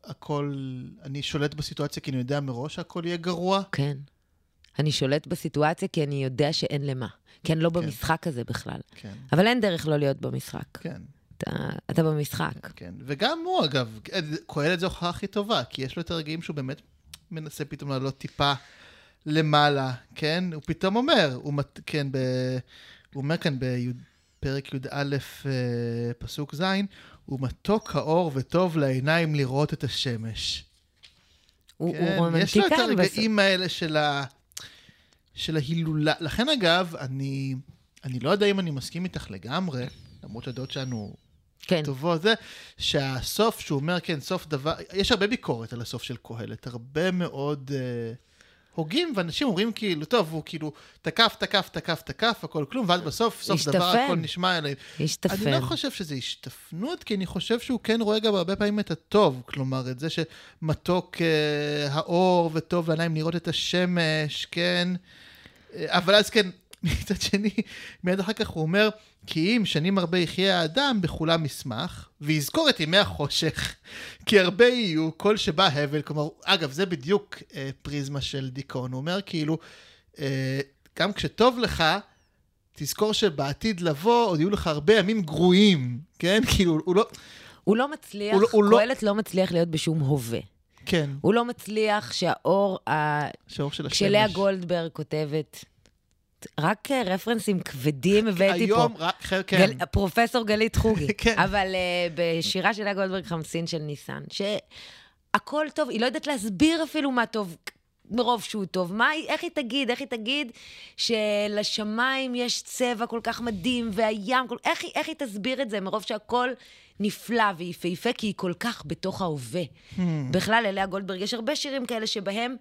[SPEAKER 1] הכל, אני שולט בסיטואציה כי אני יודע מראש שהכל יהיה גרוע.
[SPEAKER 2] כן. אני שולט בסיטואציה כי אני יודע שאין למה. כי אני לא
[SPEAKER 1] כן.
[SPEAKER 2] במשחק הזה בכלל.
[SPEAKER 1] כן,
[SPEAKER 2] אבל אין דרך לא להיות במשחק.
[SPEAKER 1] כן,
[SPEAKER 2] אתה, אתה במשחק.
[SPEAKER 1] כן. וגם הוא, אגב, קהלת זו ההוכחה הכי טובה, כי יש לו את הרגעים שהוא באמת מנסה פתאום לעלות טיפה למעלה, כן? הוא פתאום אומר, הוא, מת, כן, ב, הוא אומר כאן בפרק י"א, אה, פסוק ז', הוא מתוק האור וטוב לעיניים לראות את השמש.
[SPEAKER 2] הוא,
[SPEAKER 1] כן,
[SPEAKER 2] הוא
[SPEAKER 1] יש לו את
[SPEAKER 2] רומנטיקן. בס-
[SPEAKER 1] הרגעים האלה של, ה... של ההילולה. לכן, אגב, אני, אני לא יודע אם אני מסכים איתך לגמרי, למרות שהדעות שלנו
[SPEAKER 2] כן.
[SPEAKER 1] טובות, זה שהסוף, שהוא אומר, כן, סוף דבר, יש הרבה ביקורת על הסוף של קהלת, הרבה מאוד אה, הוגים, ואנשים אומרים כאילו, טוב, הוא כאילו תקף, תקף, תקף, תקף, הכל כלום, ואז בסוף, סוף
[SPEAKER 2] השתפן.
[SPEAKER 1] דבר, הכל נשמע אליהם.
[SPEAKER 2] השתפן.
[SPEAKER 1] אני לא חושב שזה השתפנות, כי אני חושב שהוא כן רואה גם הרבה פעמים את הטוב. כלומר, את זה שמתוק אה, האור וטוב לעיניים לראות את השמש, כן. אה, אבל אז כן, מצד שני, מיד אחר כך הוא אומר, כי אם שנים הרבה יחיה האדם, בכולם ישמח, ויזכור את ימי החושך, כי הרבה יהיו, כל שבא הבל. כלומר, אגב, זה בדיוק אה, פריזמה של דיכאון. הוא אומר כאילו, אה, גם כשטוב לך, תזכור שבעתיד לבוא עוד יהיו לך הרבה ימים גרועים, כן? כאילו, הוא לא...
[SPEAKER 2] הוא לא מצליח,
[SPEAKER 1] הוא לא- הוא לא-
[SPEAKER 2] קהלת לא מצליח להיות בשום הווה.
[SPEAKER 1] כן,
[SPEAKER 2] הוא לא מצליח שהאור, ה-
[SPEAKER 1] שהאור של השמש.
[SPEAKER 2] כשלאה גולדברג כותבת, רק אה, רפרנסים כבדים הבאתי פה.
[SPEAKER 1] היום, רק, ח- כן.
[SPEAKER 2] גל, פרופסור גלית חוגי.
[SPEAKER 1] כן.
[SPEAKER 2] אבל uh, בשירה של גולדברג חמסין של ניסן, שהכל טוב, היא לא יודעת להסביר אפילו מה טוב. מרוב שהוא טוב. מה, איך היא תגיד? איך היא תגיד שלשמיים יש צבע כל כך מדהים, והים כל... איך, איך היא תסביר את זה מרוב שהכל נפלא ויפהפה, כי היא כל כך בתוך ההווה.
[SPEAKER 1] Hmm.
[SPEAKER 2] בכלל, ללאה גולדברג יש הרבה שירים כאלה שבהם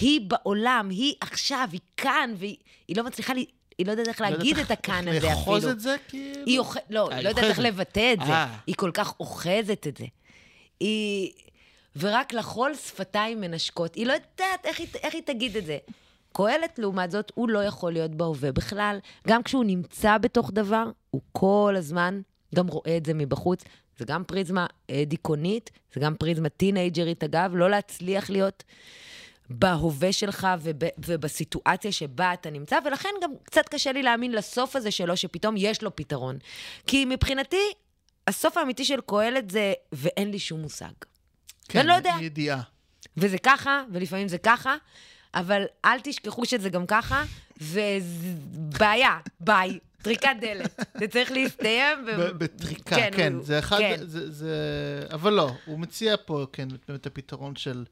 [SPEAKER 2] היא בעולם, היא עכשיו, היא כאן, והיא היא לא מצליחה, לי, היא לא יודעת איך
[SPEAKER 1] לא
[SPEAKER 2] להגיד את הכאן הזה אפילו.
[SPEAKER 1] לאחוז את זה, כאילו?
[SPEAKER 2] היא אוחזת, לא,
[SPEAKER 1] אה,
[SPEAKER 2] היא לא יודעת. איך לבטא את זה.
[SPEAKER 1] אה.
[SPEAKER 2] היא כל כך אוחזת את זה. היא... ורק לחול שפתיים מנשקות. היא לא יודעת איך היא, איך היא תגיד את זה. קהלת, לעומת זאת, הוא לא יכול להיות בהווה בכלל. גם כשהוא נמצא בתוך דבר, הוא כל הזמן גם רואה את זה מבחוץ. זה גם פריזמה אה, דיכאונית, זה גם פריזמה טינג'רית, אגב, לא להצליח להיות בהווה שלך וב, ובסיטואציה שבה אתה נמצא, ולכן גם קצת קשה לי להאמין לסוף הזה שלו, שפתאום יש לו פתרון. כי מבחינתי, הסוף האמיתי של קהלת זה, ואין לי שום מושג.
[SPEAKER 1] כן,
[SPEAKER 2] ואני לא יודע.
[SPEAKER 1] ידיעה.
[SPEAKER 2] וזה ככה, ולפעמים זה ככה, אבל אל תשכחו שזה גם ככה, ובעיה, ביי, טריקת דלת. זה צריך להסתיים. ו-
[SPEAKER 1] בטריקה, כן,
[SPEAKER 2] הוא-
[SPEAKER 1] זה אחד,
[SPEAKER 2] כן.
[SPEAKER 1] זה, זה, אבל לא, הוא מציע פה, כן, את הפתרון של...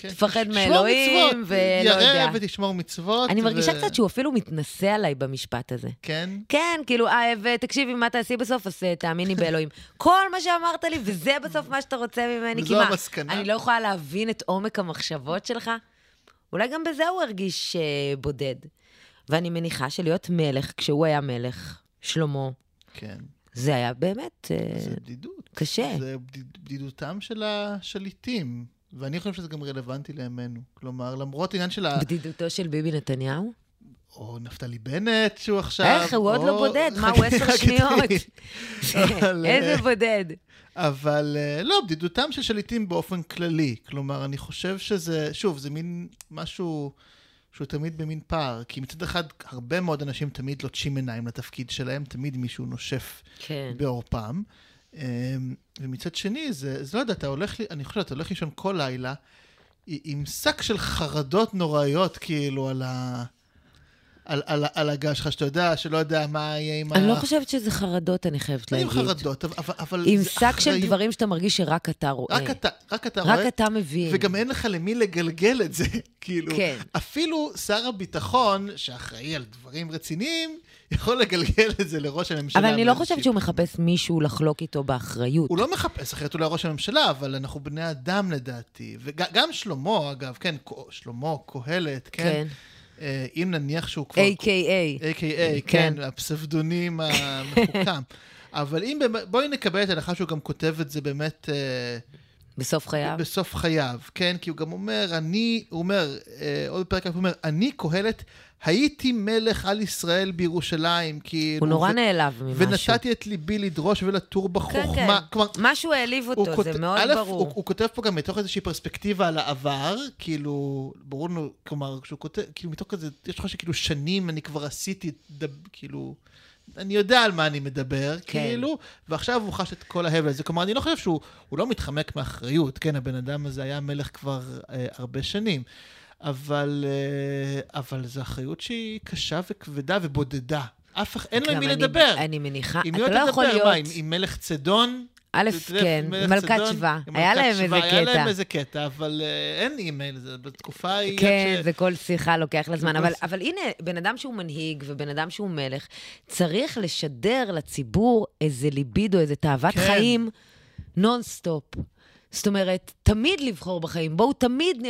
[SPEAKER 1] כן,
[SPEAKER 2] תפחד מאלוהים, ולא יודע.
[SPEAKER 1] ירא ותשמור מצוות.
[SPEAKER 2] אני מרגישה קצת שהוא אפילו מתנשא עליי במשפט הזה.
[SPEAKER 1] כן?
[SPEAKER 2] כן, כאילו, אה, ותקשיבי, מה תעשי בסוף, אז אה, תאמיני באלוהים. כל מה שאמרת לי, וזה בסוף מה שאתה רוצה ממני, כי מה,
[SPEAKER 1] המסקנה.
[SPEAKER 2] אני לא יכולה להבין את עומק המחשבות שלך? אולי גם בזה הוא הרגיש אה, בודד. ואני מניחה שלהיות מלך, כשהוא היה מלך, שלמה,
[SPEAKER 1] כן.
[SPEAKER 2] זה היה באמת אה,
[SPEAKER 1] זה בדידות.
[SPEAKER 2] קשה.
[SPEAKER 1] זה בדיד- בדידותם של השליטים. ואני חושב שזה גם רלוונטי לימינו. כלומר, למרות העניין של ה...
[SPEAKER 2] בדידותו של ביבי נתניהו?
[SPEAKER 1] או נפתלי בנט, שהוא עכשיו...
[SPEAKER 2] איך, הוא עוד לא בודד, מה, הוא עשר שניות?
[SPEAKER 1] אה,
[SPEAKER 2] איזה בודד.
[SPEAKER 1] אבל אה, לא, בדידותם של שליטים באופן כללי. כלומר, אני חושב שזה, שוב, זה מין משהו שהוא תמיד במין פער. כי מצד אחד, הרבה מאוד אנשים תמיד לוטשים עיניים לתפקיד שלהם, תמיד מישהו נושף
[SPEAKER 2] כן.
[SPEAKER 1] בעורפם. אמ, ומצד שני, זה, זה לא יודע, אתה הולך, לי- אני חושב, אתה הולך לישון כל לילה עם שק של חרדות נוראיות, כאילו, על ה... על, על, על הגל שלך, שאתה יודע, שלא יודע מה יהיה עם
[SPEAKER 2] אני לא חושבת שזה חרדות, אני חייבת
[SPEAKER 1] לא
[SPEAKER 2] להגיד.
[SPEAKER 1] עם חרדות, אבל, אבל
[SPEAKER 2] עם שק של. דברים שאתה מרגיש שרק אתה רואה.
[SPEAKER 1] רק אתה, רק אתה רואה.
[SPEAKER 2] רק אתה מבין.
[SPEAKER 1] וגם אין לך למי לגלגל את זה, כאילו.
[SPEAKER 2] כן.
[SPEAKER 1] אפילו שר הביטחון, שאחראי על דברים רציניים, יכול לגלגל את זה לראש הממשלה.
[SPEAKER 2] אבל אני לא חושבת שהוא מחפש מישהו לחלוק איתו באחריות.
[SPEAKER 1] הוא לא מחפש, אחרת הוא לא ראש הממשלה, אבל אנחנו בני אדם לדעתי. וגם שלמה, אגב, כן, שלמה, קהלת, כן.
[SPEAKER 2] כן.
[SPEAKER 1] אה, אם נניח שהוא כבר...
[SPEAKER 2] A.K.A.
[SPEAKER 1] A.K.A,
[SPEAKER 2] כן.
[SPEAKER 1] כן, הפסבדונים המחוכם. אבל אם בואי נקבל את ההנחה שהוא גם כותב את זה באמת אה,
[SPEAKER 2] בסוף חייו.
[SPEAKER 1] בסוף חייו, כן? כי הוא גם אומר, אני, הוא אומר, אה, עוד בפרק הוא אומר, אני קהלת, הייתי מלך על ישראל בירושלים, כאילו...
[SPEAKER 2] הוא נורא
[SPEAKER 1] ו-
[SPEAKER 2] נעלב ממשהו.
[SPEAKER 1] ונתתי את ליבי לדרוש ולתור
[SPEAKER 2] כן,
[SPEAKER 1] בחוכמה.
[SPEAKER 2] כן.
[SPEAKER 1] כלומר,
[SPEAKER 2] משהו העליב אותו,
[SPEAKER 1] כותב-
[SPEAKER 2] זה מאוד
[SPEAKER 1] א',
[SPEAKER 2] ברור.
[SPEAKER 1] הוא, הוא כותב פה גם מתוך איזושהי פרספקטיבה על העבר, כאילו, ברור לנו, כלומר, כשהוא כותב, כאילו, מתוך כזה, יש לך שכאילו שנים אני כבר עשיתי, דב, כאילו, אני יודע על מה אני מדבר,
[SPEAKER 2] כן.
[SPEAKER 1] כאילו, ועכשיו הוא חש את כל ההבל הזה. כלומר, אני לא חושב שהוא הוא לא מתחמק מאחריות, כן, הבן אדם הזה היה מלך כבר אה, הרבה שנים. אבל, אה, אבל זו אחריות שהיא קשה וכבדה ובודדה. אף אחד, אין לו עם מי לדבר.
[SPEAKER 2] אני מניחה, אתה לא
[SPEAKER 1] עוד
[SPEAKER 2] יכול
[SPEAKER 1] תדבר? מה,
[SPEAKER 2] להיות...
[SPEAKER 1] עם, עם מלך צדון?
[SPEAKER 2] א', כן, מלכת שבא. היה להם איזה
[SPEAKER 1] היה להם
[SPEAKER 2] קטע.
[SPEAKER 1] איזה קטע, אבל אה, אין אימייל, זה בתקופה ההיא...
[SPEAKER 2] כן,
[SPEAKER 1] איך ש-
[SPEAKER 2] וכל שיחה לוקח לה זמן. אבל הנה, בן אדם שהוא מנהיג ובן אדם שהוא מלך, צריך לשדר לציבור איזה ליבידו, איזה תאוות
[SPEAKER 1] כן.
[SPEAKER 2] חיים נונסטופ. זאת אומרת, תמיד לבחור בחיים. בואו תמיד...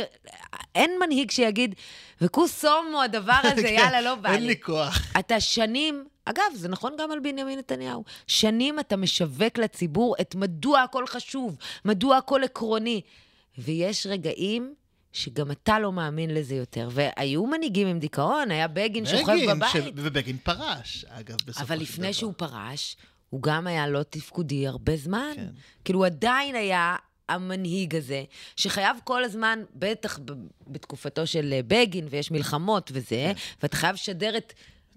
[SPEAKER 2] אין מנהיג שיגיד, וכוסאומו הדבר הזה,
[SPEAKER 1] כן,
[SPEAKER 2] יאללה, לא בא
[SPEAKER 1] אין
[SPEAKER 2] לי.
[SPEAKER 1] לי כוח.
[SPEAKER 2] אתה שנים, אגב, זה נכון גם על בנימין נתניהו, שנים אתה משווק לציבור את מדוע הכל חשוב, מדוע הכל עקרוני. ויש רגעים שגם אתה לא מאמין לזה יותר. והיו מנהיגים עם דיכאון, היה בגין שוכב
[SPEAKER 1] בגין,
[SPEAKER 2] בבית.
[SPEAKER 1] ש- ובגין פרש, אגב, בסופו של דבר.
[SPEAKER 2] אבל לפני שהוא פרש, הוא גם היה לא תפקודי הרבה זמן.
[SPEAKER 1] כן.
[SPEAKER 2] כאילו, הוא עדיין היה המנהיג הזה, שחייב כל הזמן, בטח בתקופתו של אה, בגין, ויש מלחמות וזה, ואתה חייב לשדר את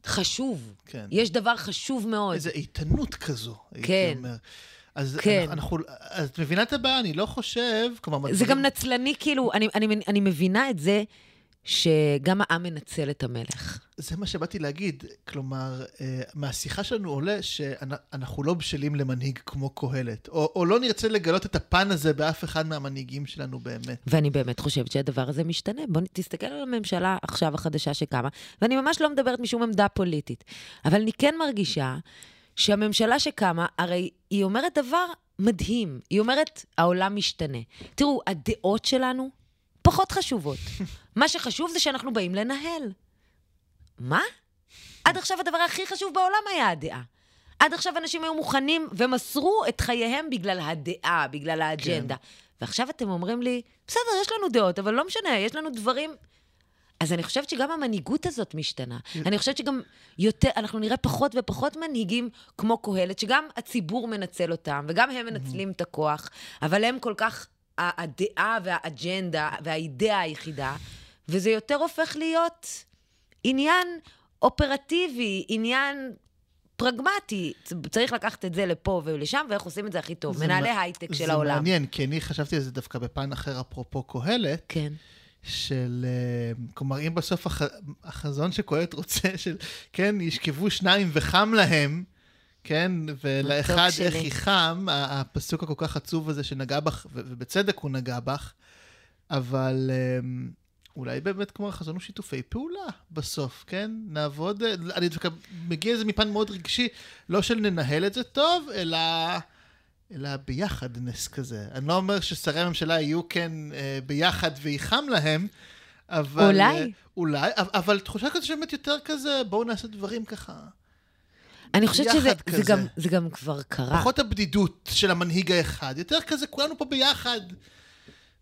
[SPEAKER 2] חשוב.
[SPEAKER 1] כן.
[SPEAKER 2] יש דבר חשוב מאוד.
[SPEAKER 1] איזו איתנות כזו, הייתי
[SPEAKER 2] כן.
[SPEAKER 1] אומר. אז
[SPEAKER 2] כן.
[SPEAKER 1] אנחנו, אז את מבינה את הבעיה? אני לא חושב, כלומר...
[SPEAKER 2] זה גם נצלני, כאילו, אני, אני, אני מבינה את זה שגם העם מנצל את המלך.
[SPEAKER 1] זה מה שבאתי להגיד. כלומר, אה, מהשיחה שלנו עולה שאנחנו לא בשלים למנהיג כמו קהלת, או, או לא נרצה לגלות את הפן הזה באף אחד מהמנהיגים שלנו באמת.
[SPEAKER 2] ואני באמת חושבת שהדבר הזה משתנה. בוא נ- תסתכל על הממשלה עכשיו החדשה שקמה, ואני ממש לא מדברת משום עמדה פוליטית, אבל אני כן מרגישה שהממשלה שקמה, הרי היא אומרת דבר מדהים. היא אומרת, העולם משתנה. תראו, הדעות שלנו פחות חשובות. מה שחשוב זה שאנחנו באים לנהל. מה? עד עכשיו הדבר הכי חשוב בעולם היה הדעה. עד עכשיו אנשים היו מוכנים ומסרו את חייהם בגלל הדעה, בגלל האג'נדה. כן. ועכשיו אתם אומרים לי, בסדר, יש לנו דעות, אבל לא משנה, יש לנו דברים... אז אני חושבת שגם המנהיגות הזאת משתנה. אני חושבת שגם יותר, אנחנו נראה פחות ופחות מנהיגים כמו קהלת, שגם הציבור מנצל אותם, וגם הם מנצלים את הכוח, אבל הם כל כך הדעה והאג'נדה והאידאה היחידה, וזה יותר הופך להיות עניין אופרטיבי, עניין פרגמטי. צריך לקחת את זה לפה ולשם, ואיך עושים את זה הכי טוב.
[SPEAKER 1] זה
[SPEAKER 2] מנהלי
[SPEAKER 1] מע-
[SPEAKER 2] הייטק של
[SPEAKER 1] זה
[SPEAKER 2] העולם.
[SPEAKER 1] מעניין, כי אני חשבתי על זה דווקא בפן אחר, אפרופו קהלת,
[SPEAKER 2] כן.
[SPEAKER 1] של, אה, כלומר, אם בסוף הח, החזון שקהלת רוצה, של, כן, ישכבו שניים וחם להם, כן, ולאחד. איך יחם, ה- הפסוק הכל כך עצוב הזה שנגע בך, ובצדק הוא נגע בך, אבל אה, אולי באמת כמו החזון הוא שיתופי פעולה בסוף, כן? נעבוד, אה, אני דווקא מגיע לזה מפן מאוד רגשי, לא של ננהל את זה טוב, אלא... אלא ביחד נס כזה. אני לא אומר ששרי הממשלה יהיו כן אה, ביחד ויחם להם, אבל...
[SPEAKER 2] אולי.
[SPEAKER 1] אה, אולי, אבל, תחושה כזו שבאמת יותר כזה, בואו נעשה דברים ככה.
[SPEAKER 2] אני חושבת שזה זה. גם, זה גם כבר קרה.
[SPEAKER 1] פחות הבדידות של המנהיג האחד, יותר כזה, כולנו פה ביחד.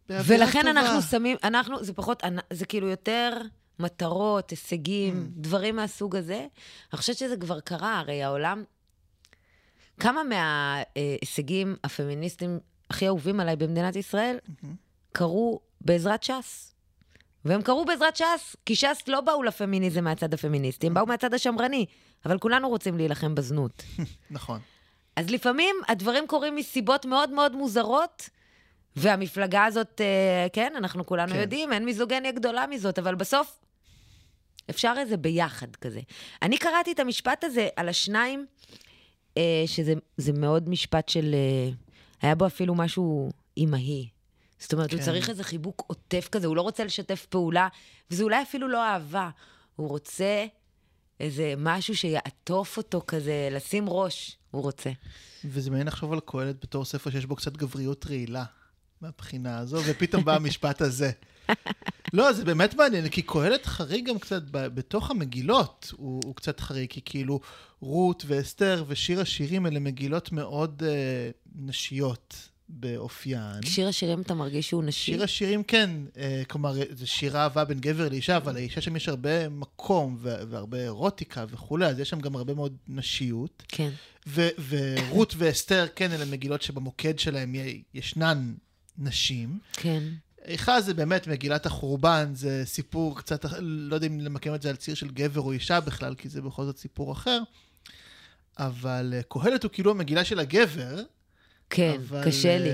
[SPEAKER 2] ולכן
[SPEAKER 1] טובה.
[SPEAKER 2] אנחנו שמים, אנחנו, זה פחות, זה כאילו יותר מטרות, הישגים,
[SPEAKER 1] Mm.
[SPEAKER 2] דברים מהסוג הזה. אני חושבת שזה כבר קרה, הרי העולם... כמה מההישגים הפמיניסטיים הכי אהובים עליי במדינת ישראל
[SPEAKER 1] Mm-hmm.
[SPEAKER 2] קרו בעזרת ש"ס. והם קרו בעזרת ש"ס, כי ש"ס לא באו לפמיניזם מהצד הפמיניסטי, הם באו מהצד השמרני, אבל כולנו רוצים להילחם בזנות.
[SPEAKER 1] נכון.
[SPEAKER 2] אז לפעמים הדברים קורים מסיבות מאוד מאוד מוזרות, והמפלגה הזאת, אה, כן, אנחנו כולנו
[SPEAKER 1] כן.
[SPEAKER 2] יודעים, אין מיזוגניה גדולה מזאת, אבל בסוף אפשר איזה ביחד כזה. אני קראתי את המשפט הזה על השניים, אה, שזה זה מאוד משפט של... אה, היה בו אפילו משהו אימהי. זאת אומרת, כן. הוא צריך איזה חיבוק עוטף כזה, הוא לא רוצה לשתף פעולה, וזה אולי אפילו לא אהבה. הוא רוצה איזה משהו שיעטוף אותו כזה, לשים ראש, הוא רוצה.
[SPEAKER 1] וזה מעניין לחשוב על קהלת בתור ספר שיש בו קצת גבריות רעילה, מהבחינה הזו, ופתאום בא המשפט הזה. לא, זה באמת מעניין, כי קהלת חריג גם קצת, בתוך המגילות הוא, הוא קצת חריג, כי כאילו רות ואסתר ושיר השירים אלה מגילות מאוד אה, נשיות. באופיין.
[SPEAKER 2] שיר השירים אתה מרגיש שהוא נשי?
[SPEAKER 1] שיר השירים כן, אה, כלומר, זה שיר אהבה בין גבר לאישה, אבל לאישה שם יש הרבה מקום והרבה אירוטיקה וכולי, אז יש שם גם הרבה מאוד נשיות.
[SPEAKER 2] כן.
[SPEAKER 1] ורות ואסתר, כן, אלה מגילות שבמוקד שלהם ישנן נשים.
[SPEAKER 2] כן.
[SPEAKER 1] איכה זה באמת מגילת החורבן, זה סיפור קצת, לא יודע אם למקם את זה על ציר של גבר או אישה בכלל, כי זה בכל זאת סיפור אחר. אבל אה, קהלת הוא כאילו המגילה של הגבר,
[SPEAKER 2] כן, אבל, קשה לי.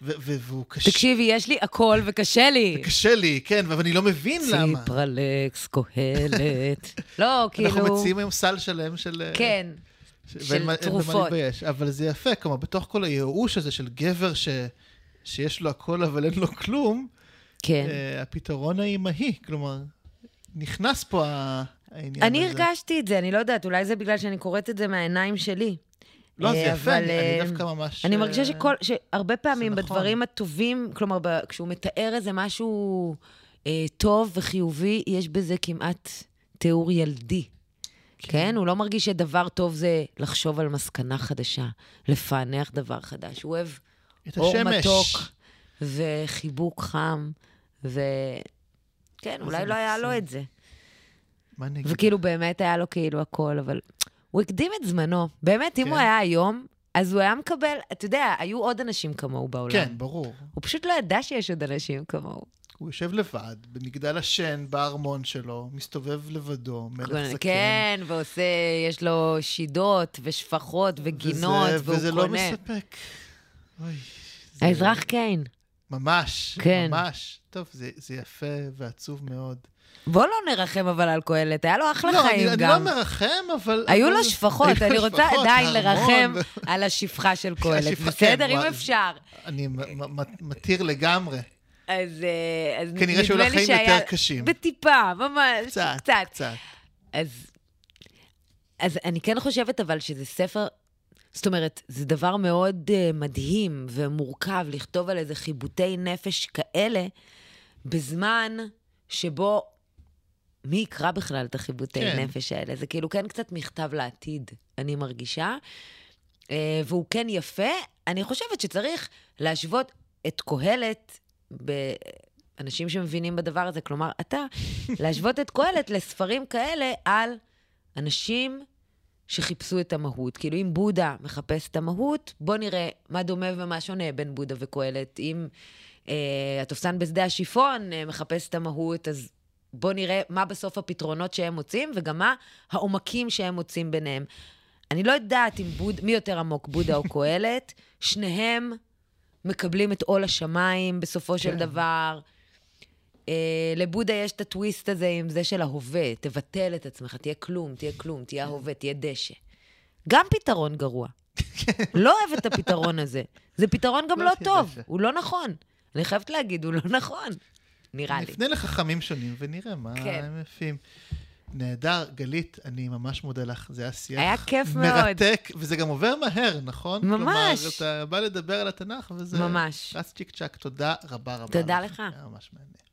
[SPEAKER 1] והוא קשה...
[SPEAKER 2] תקשיבי, יש לי הכל וקשה לי.
[SPEAKER 1] קשה לי, כן, אבל אני לא מבין למה.
[SPEAKER 2] ציפרלקס, קהלת. לא, כאילו...
[SPEAKER 1] אנחנו מציעים היום סל שלם של...
[SPEAKER 2] אה, כן. של ואין, תרופות. אין במה להתבייש,
[SPEAKER 1] אבל זה יפה, כלומר, בתוך כל הייאוש הזה של גבר ש... שיש לו הכל אבל אין לו כלום,
[SPEAKER 2] כן. uh,
[SPEAKER 1] הפתרון האימהי, כלומר, נכנס פה העניין הזה.
[SPEAKER 2] אני הרגשתי את זה, אני לא יודעת, אולי זה בגלל שאני קוראת את זה מהעיניים שלי.
[SPEAKER 1] לא, זה אה, יפה, אני, אני אה, דווקא ממש...
[SPEAKER 2] אני מרגישה שכל, שהרבה פעמים נכון. בדברים הטובים, כלומר, כשהוא מתאר איזה משהו אה, טוב וחיובי, יש בזה כמעט תיאור ילדי. כן. כן? הוא לא מרגיש שדבר טוב זה לחשוב על מסקנה חדשה, לפענח דבר חדש. הוא אוהב אור השמש. מתוק וחיבוק חם, ו... כן, אולי לא היה לו את זה.
[SPEAKER 1] מה נגיד?
[SPEAKER 2] וכאילו, באמת היה לו כאילו הכל, אבל הוא הקדים את זמנו. באמת, אם כן. הוא היה היום, אז הוא היה מקבל, אתה יודע, היו עוד אנשים כמוהו בעולם.
[SPEAKER 1] כן, ברור.
[SPEAKER 2] הוא פשוט לא ידע שיש עוד אנשים כמוהו.
[SPEAKER 1] הוא יושב לבד, במגדל השן, בארמון שלו, מסתובב לבדו, מלך זקן.
[SPEAKER 2] כן, ועושה, יש לו שידות ושפחות וגינות, וזה, והוא
[SPEAKER 1] וזה
[SPEAKER 2] קונה.
[SPEAKER 1] וזה לא מספק. אוי.
[SPEAKER 2] זה... האזרח קיין.
[SPEAKER 1] ממש, כן. ממש. טוב, זה, זה יפה ועצוב מאוד.
[SPEAKER 2] בוא לא נרחם אבל על קהלת, היה לו אחלה
[SPEAKER 1] לא,
[SPEAKER 2] חיים
[SPEAKER 1] אני,
[SPEAKER 2] גם.
[SPEAKER 1] לא, אני לא מרחם, אבל...
[SPEAKER 2] היו
[SPEAKER 1] אבל...
[SPEAKER 2] לו שפחות, אני רוצה עדיין לרחם על השפחה של קהלת. בסדר, אם אפשר.
[SPEAKER 1] אני מתיר לגמרי.
[SPEAKER 2] אז, אה, אז
[SPEAKER 1] כנראה שהיו לך חיים יותר קשים.
[SPEAKER 2] בטיפה, ממש,
[SPEAKER 1] קצת. קצת. קצת.
[SPEAKER 2] אז, אז אני כן חושבת אבל שזה ספר, זאת אומרת, זה דבר מאוד uh, מדהים ומורכב לכתוב על איזה חיבוטי נפש כאלה, בזמן שבו מי יקרא בכלל את החיבוטי כן. נפש האלה? זה כאילו כן קצת מכתב לעתיד, אני מרגישה. אה, והוא כן יפה. אני חושבת שצריך להשוות את קהלת, באנשים שמבינים בדבר הזה, כלומר, אתה, להשוות את קהלת לספרים כאלה על אנשים שחיפשו את המהות. כאילו, אם בודה מחפש את המהות, בוא נראה מה דומה ומה שונה בין בודה וקהלת. אם אה, התופסן בשדה השיפון אה, מחפש את המהות, אז בואו נראה מה בסוף הפתרונות שהם מוצאים, וגם מה העומקים שהם מוצאים ביניהם. אני לא יודעת אם בוד, מי יותר עמוק, בודה או קהלת, שניהם מקבלים את עול השמיים בסופו כן. של דבר. אה, לבודה יש את הטוויסט הזה עם זה של ההווה, תבטל את עצמך, תהיה כלום, תהיה כלום, תהיה ההווה, תהיה דשא. גם פתרון גרוע. לא אוהב את הפתרון הזה. זה פתרון גם לא, לא טוב, הוא לא נכון. אני חייבת להגיד, הוא לא נכון. נראה לי.
[SPEAKER 1] נפנה לחכמים שונים ונראה מה כן. הם יפים. נהדר, גלית, אני ממש מודה לך, זה היה שיח
[SPEAKER 2] היה כיף
[SPEAKER 1] מאוד. מרתק, וזה גם עובר מהר, נכון?
[SPEAKER 2] ממש. כלומר,
[SPEAKER 1] אתה בא לדבר על התנ"ך, וזה...
[SPEAKER 2] ממש.
[SPEAKER 1] רץ צ'יק צ'אק, תודה רבה רבה.
[SPEAKER 2] תודה לך.
[SPEAKER 1] היה ממש מעניין.